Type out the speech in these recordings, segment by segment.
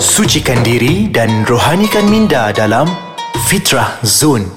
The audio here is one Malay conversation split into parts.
Sucikan diri dan rohanikan minda dalam Fitrah Zone.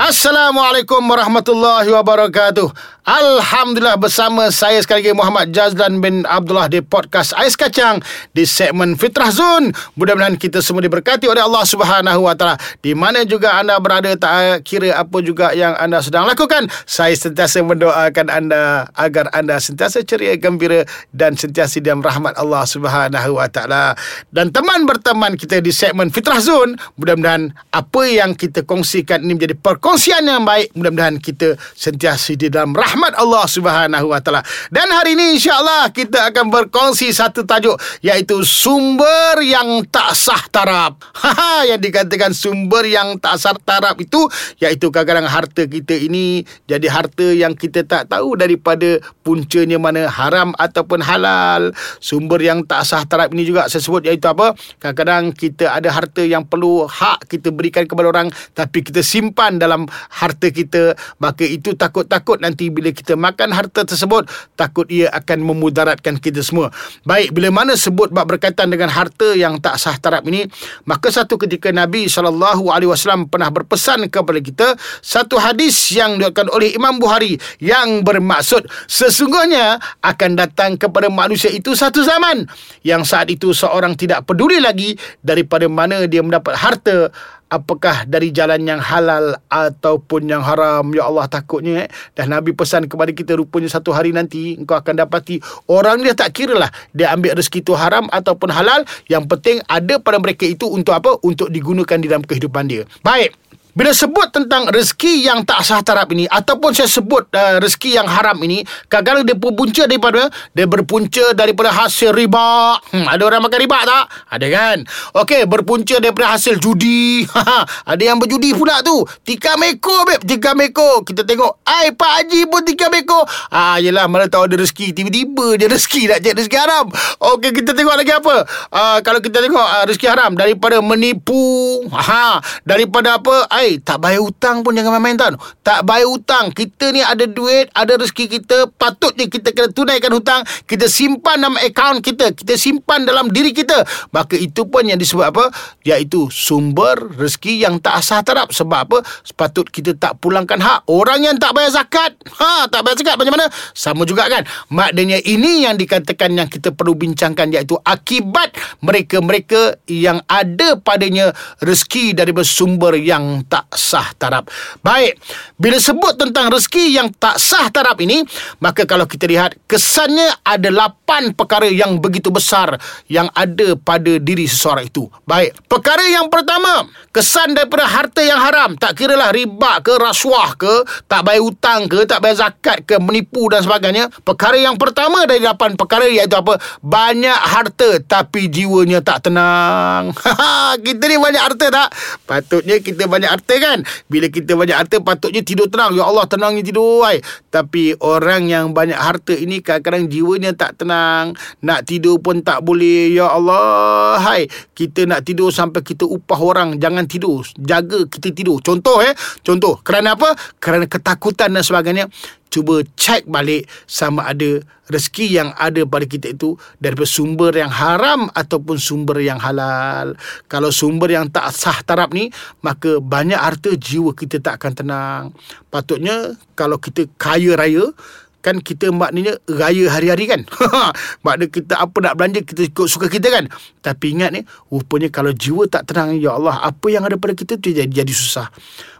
Assalamualaikum warahmatullahi wabarakatuh. Alhamdulillah bersama saya sekali lagi Muhammad Jazlan bin Abdullah di podcast Ais Kacang di segmen Fitrah Zone. Mudah-mudahan kita semua diberkati oleh Allah Subhanahu Wa Taala. Di mana juga anda berada tak kira apa juga yang anda sedang lakukan. Saya sentiasa mendoakan anda agar anda sentiasa ceria gembira dan sentiasa dalam rahmat Allah Subhanahu Wa Taala. Dan teman berteman kita di segmen Fitrah Zone, mudah-mudahan apa yang kita kongsikan ini menjadi perkongsian yang baik. Mudah-mudahan kita sentiasa di dalam rahmat rahmat Allah Subhanahu Wa Taala. Dan hari ini insya-Allah kita akan berkongsi satu tajuk iaitu sumber yang tak sah taraf. Ha yang dikatakan sumber yang tak sah taraf itu iaitu kadang-kadang harta kita ini jadi harta yang kita tak tahu daripada puncanya mana haram ataupun halal. Sumber yang tak sah taraf ini juga sebut iaitu apa? Kadang-kadang kita ada harta yang perlu hak kita berikan kepada orang tapi kita simpan dalam harta kita maka itu takut-takut nanti bila kita makan harta tersebut takut ia akan memudaratkan kita semua. Baik, bila mana sebut bab berkaitan dengan harta yang tak sah taraf ini, maka satu ketika Nabi SAW pernah berpesan kepada kita satu hadis yang diriwayatkan oleh Imam Bukhari yang bermaksud sesungguhnya akan datang kepada manusia itu satu zaman yang saat itu seorang tidak peduli lagi daripada mana dia mendapat harta apakah dari jalan yang halal ataupun yang haram? Ya Allah takutnya eh. Dan Nabi pesan kepada kita rupanya satu hari nanti engkau akan dapati orang dia tak kira lah dia ambil rezeki itu haram ataupun halal. Yang penting ada pada mereka itu untuk apa? Untuk digunakan di dalam kehidupan dia. Baik bila sebut tentang rezeki yang tak sah taraf ini ataupun saya sebut uh, rezeki yang haram ini, kadang-kadang dia berpunca daripada dia berpunca daripada hasil riba. Hmm, ada orang makan riba tak? Ada kan? Okey, berpunca daripada hasil judi. ada yang berjudi pula tu. Tika meko beb, tika meko. Kita tengok, ai Pak Haji pun tika meko. Ah, yalah mana tahu ada rezeki tiba-tiba je rezeki nak cek rezeki haram. Okey, kita tengok lagi apa? Uh, kalau kita tengok uh, rezeki haram daripada menipu, ha, daripada apa? Ai Hey, tak bayar hutang pun jangan main-main tau. Tak bayar hutang. Kita ni ada duit, ada rezeki kita. Patutnya kita kena tunaikan hutang. Kita simpan dalam akaun kita. Kita simpan dalam diri kita. Maka itu pun yang disebut apa? Iaitu sumber rezeki yang tak asah tarap. Sebab apa? Sepatut kita tak pulangkan hak. Orang yang tak bayar zakat. Ha, tak bayar zakat macam mana? Sama juga kan? Maknanya ini yang dikatakan yang kita perlu bincangkan iaitu akibat mereka-mereka yang ada padanya rezeki daripada sumber yang tak tak sah taraf. Baik, bila sebut tentang rezeki yang tak sah taraf ini, maka kalau kita lihat kesannya ada lapan perkara yang begitu besar yang ada pada diri seseorang itu. Baik, perkara yang pertama, kesan daripada harta yang haram, tak kira lah riba ke rasuah ke, tak bayar hutang ke, tak bayar zakat ke, menipu dan sebagainya. Perkara yang pertama dari lapan perkara iaitu apa? Banyak harta tapi jiwanya tak tenang. kita ni banyak harta tak? Patutnya kita banyak harta kan? Bila kita banyak harta Patutnya tidur tenang. Ya Allah tenangnya tidur ay. Tapi orang yang banyak harta ini Kadang-kadang jiwanya tak tenang. Nak tidur pun tak boleh. Ya Allah hai. Kita nak tidur sampai kita upah orang. Jangan tidur. Jaga kita tidur. Contoh eh. Contoh Kerana apa? Kerana ketakutan dan sebagainya cuba cek balik sama ada rezeki yang ada pada kita itu daripada sumber yang haram ataupun sumber yang halal. Kalau sumber yang tak sah taraf ni, maka banyak harta jiwa kita tak akan tenang. Patutnya kalau kita kaya raya, kan kita maknanya raya hari-hari kan. maknanya kita apa nak belanja kita ikut suka kita kan. Tapi ingat ni, rupanya kalau jiwa tak tenang, ya Allah, apa yang ada pada kita tu jadi jadi susah.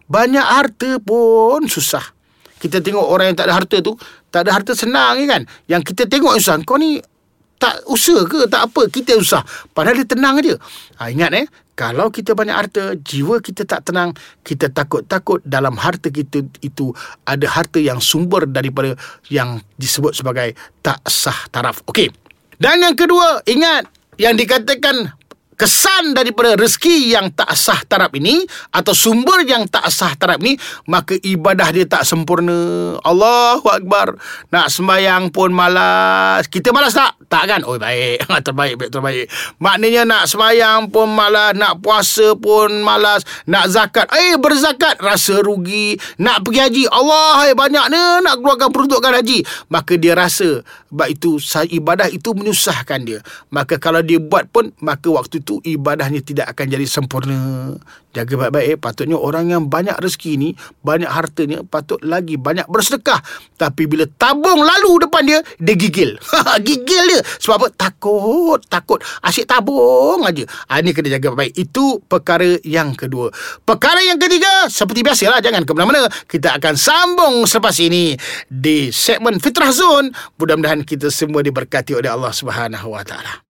Banyak harta pun susah kita tengok orang yang tak ada harta tu tak ada harta senang kan? Yang kita tengok yang susah kau ni tak usaha ke? Tak apa kita susah padahal dia tenang aja. Ha, ingat eh kalau kita banyak harta jiwa kita tak tenang kita takut-takut dalam harta kita itu ada harta yang sumber daripada yang disebut sebagai tak sah taraf. Okey. Dan yang kedua ingat yang dikatakan kesan daripada rezeki yang tak sah taraf ini atau sumber yang tak sah taraf ini maka ibadah dia tak sempurna. Allahu akbar. Nak sembahyang pun malas. Kita malas tak? Tak kan? Oh baik. Terbaik baik terbaik. Maknanya nak sembahyang pun malas nak puasa pun malas nak zakat. Eh berzakat rasa rugi. Nak pergi haji Allah hai banyak ni. Nak keluarkan peruntukan haji. Maka dia rasa sebab itu ibadah itu menyusahkan dia. Maka kalau dia buat pun maka waktu itu ibadahnya tidak akan jadi sempurna. Jaga baik-baik. Patutnya orang yang banyak rezeki ni, banyak hartanya, patut lagi banyak bersedekah. Tapi bila tabung lalu depan dia, dia gigil. gigil dia. Sebab apa? Takut. Takut. Asyik tabung aja. Ha, ini kena jaga baik-baik. Itu perkara yang kedua. Perkara yang ketiga, seperti biasalah. Jangan ke mana-mana. Kita akan sambung selepas ini di segmen Fitrah Zone. Mudah-mudahan kita semua diberkati oleh Allah Subhanahu Wa Taala.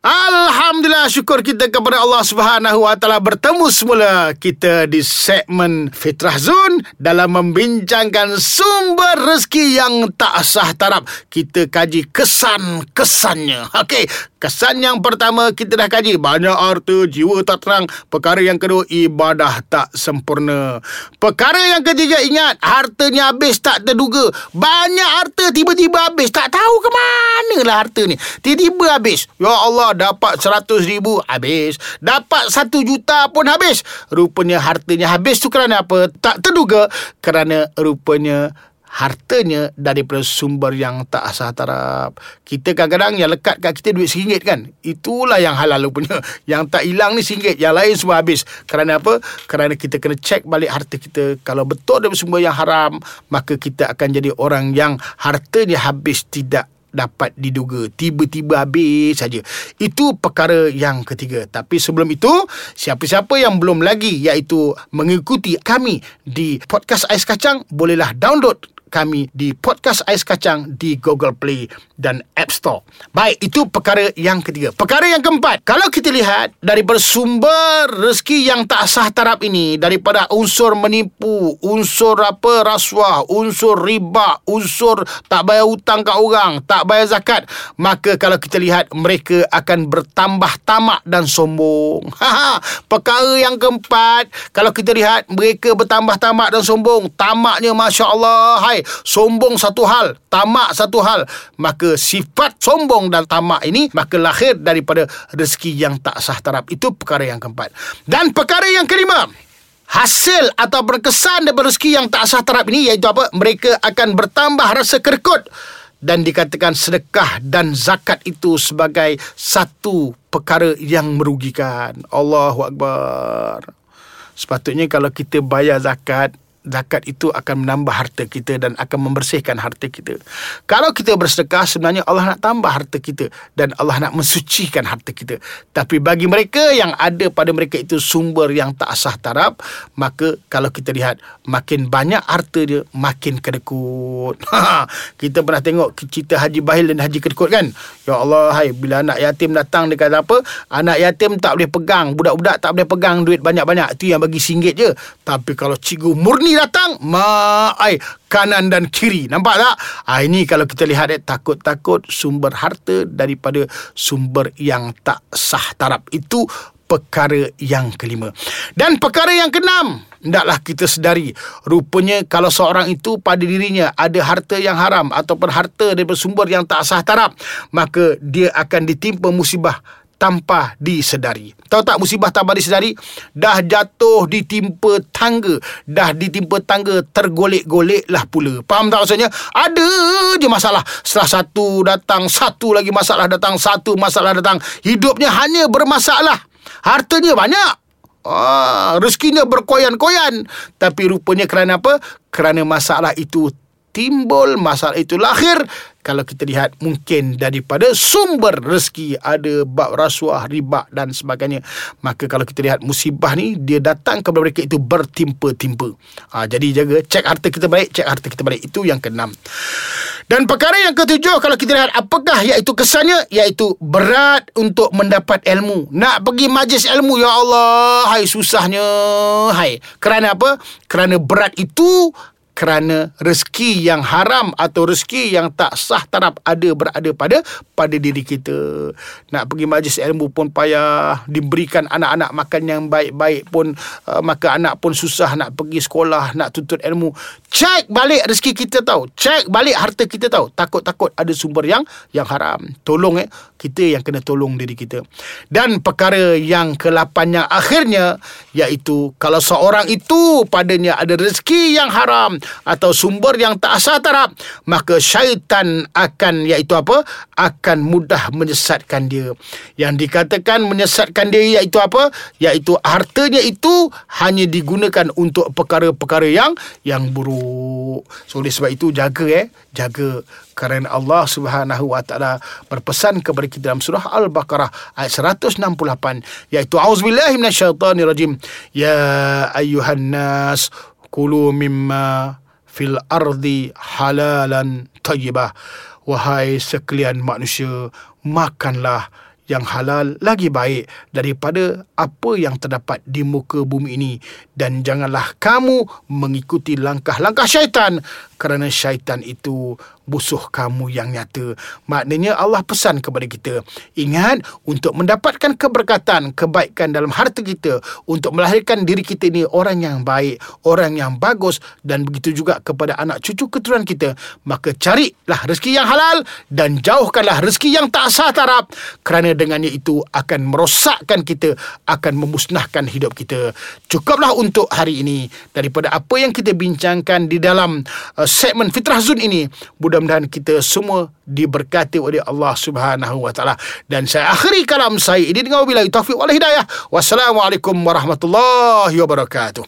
Alhamdulillah syukur kita kepada Allah Subhanahu Wa Taala bertemu semula kita di segmen Fitrah Zone dalam membincangkan sumber rezeki yang tak sah taraf. Kita kaji kesan-kesannya. Okey, kesan yang pertama kita dah kaji banyak harta jiwa tak terang. Perkara yang kedua ibadah tak sempurna. Perkara yang ketiga ingat hartanya habis tak terduga. Banyak harta tiba-tiba habis tak tahu ke mana lah harta ni. Tiba-tiba habis. Ya Allah dapat seratus ribu habis dapat satu juta pun habis rupanya hartanya habis tu kerana apa tak terduga kerana rupanya hartanya daripada sumber yang tak asal taraf. Kita kadang-kadang yang lekat kat kita duit RM1 kan. Itulah yang halal rupanya. Yang tak hilang ni RM1. Yang lain semua habis. Kerana apa? Kerana kita kena cek balik harta kita. Kalau betul daripada sumber yang haram, maka kita akan jadi orang yang hartanya habis tidak dapat diduga tiba-tiba habis saja. Itu perkara yang ketiga. Tapi sebelum itu siapa-siapa yang belum lagi iaitu mengikuti kami di podcast ais kacang bolehlah download kami di Podcast Ais Kacang di Google Play dan App Store. Baik, itu perkara yang ketiga. Perkara yang keempat, kalau kita lihat daripada sumber rezeki yang tak sah taraf ini, daripada unsur menipu, unsur apa rasuah, unsur riba, unsur tak bayar hutang kat orang, tak bayar zakat, maka kalau kita lihat mereka akan bertambah tamak dan sombong. perkara yang keempat, kalau kita lihat mereka bertambah tamak dan sombong, tamaknya masya-Allah, hai sombong satu hal, tamak satu hal, maka sifat sombong dan tamak ini maka lahir daripada rezeki yang tak sah taraf. Itu perkara yang keempat. Dan perkara yang kelima, hasil atau berkesan daripada rezeki yang tak sah taraf ini iaitu apa? Mereka akan bertambah rasa kerkut dan dikatakan sedekah dan zakat itu sebagai satu perkara yang merugikan. Allahu akbar. Sepatutnya kalau kita bayar zakat zakat itu akan menambah harta kita dan akan membersihkan harta kita. Kalau kita bersedekah sebenarnya Allah nak tambah harta kita dan Allah nak mensucikan harta kita. Tapi bagi mereka yang ada pada mereka itu sumber yang tak sah taraf, maka kalau kita lihat makin banyak harta dia makin kedekut. kita pernah tengok cerita Haji Bahil dan Haji Kedekut kan? Ya Allah, hai bila anak yatim datang dia kata apa? Anak yatim tak boleh pegang, budak-budak tak boleh pegang duit banyak-banyak. Itu yang bagi singgit je. Tapi kalau cikgu murni ni datang Maai Kanan dan kiri. Nampak tak? Ha, Ini kalau kita lihat eh, Takut-takut Sumber harta Daripada sumber yang tak sah tarap Itu perkara yang kelima. Dan perkara yang keenam Hendaklah kita sedari. Rupanya kalau seorang itu pada dirinya Ada harta yang haram Ataupun harta daripada sumber yang tak sah tarap Maka dia akan ditimpa musibah tanpa disedari. Tahu tak musibah tanpa disedari? Dah jatuh ditimpa tangga. Dah ditimpa tangga tergolek-golek lah pula. Faham tak maksudnya? Ada je masalah. Setelah satu datang, satu lagi masalah datang, satu masalah datang. Hidupnya hanya bermasalah. Hartanya banyak. Ah, rezekinya berkoyan-koyan. Tapi rupanya kerana apa? Kerana masalah itu timbul, masalah itu lahir kalau kita lihat mungkin daripada sumber rezeki ada bab rasuah, riba dan sebagainya. Maka kalau kita lihat musibah ni dia datang kepada mereka itu bertimpa-timpa. Ha, jadi jaga cek harta kita baik, cek harta kita baik. Itu yang keenam. Dan perkara yang ketujuh kalau kita lihat apakah iaitu kesannya iaitu berat untuk mendapat ilmu. Nak pergi majlis ilmu ya Allah, hai susahnya. Hai. Kerana apa? Kerana berat itu kerana rezeki yang haram atau rezeki yang tak sah taraf ada berada pada pada diri kita. Nak pergi majlis ilmu pun payah, diberikan anak-anak makan yang baik-baik pun uh, maka anak pun susah nak pergi sekolah, nak tuntut ilmu. Cek balik rezeki kita tahu. Cek balik harta kita tahu. Takut-takut ada sumber yang yang haram. Tolong eh kita yang kena tolong diri kita. Dan perkara yang ke-8 yang akhirnya iaitu kalau seorang itu padanya ada rezeki yang haram atau sumber yang tak asal taraf maka syaitan akan iaitu apa? Akan mudah menyesatkan dia. Yang dikatakan menyesatkan dia iaitu apa? Iaitu hartanya itu hanya digunakan untuk perkara-perkara yang yang buruk. So oleh sebab itu jaga eh. Jaga. Kerana Allah Subhanahu wa taala berpesan kepada kita dalam surah Al-Baqarah ayat 168 iaitu auzubillahi minasyaitonirrajim ya ayyuhan nas kulu mimma fil ardi halalan tayyibah. Wahai sekalian manusia makanlah yang halal lagi baik daripada apa yang terdapat di muka bumi ini dan janganlah kamu mengikuti langkah-langkah syaitan kerana syaitan itu busuh kamu yang nyata. Maknanya Allah pesan kepada kita, ingat untuk mendapatkan keberkatan, kebaikan dalam harta kita, untuk melahirkan diri kita ini orang yang baik, orang yang bagus dan begitu juga kepada anak cucu keturunan kita, maka carilah rezeki yang halal dan jauhkanlah rezeki yang tak sah taraf kerana dengannya itu akan merosakkan kita, akan memusnahkan hidup kita. Cukuplah untuk hari ini daripada apa yang kita bincangkan di dalam uh, segmen Fitrah Zun ini. Mudah-mudahan kita semua diberkati oleh Allah Subhanahu wa taala. Dan saya akhiri kalam saya ini dengan wabillahi taufik wal hidayah. Wassalamualaikum warahmatullahi wabarakatuh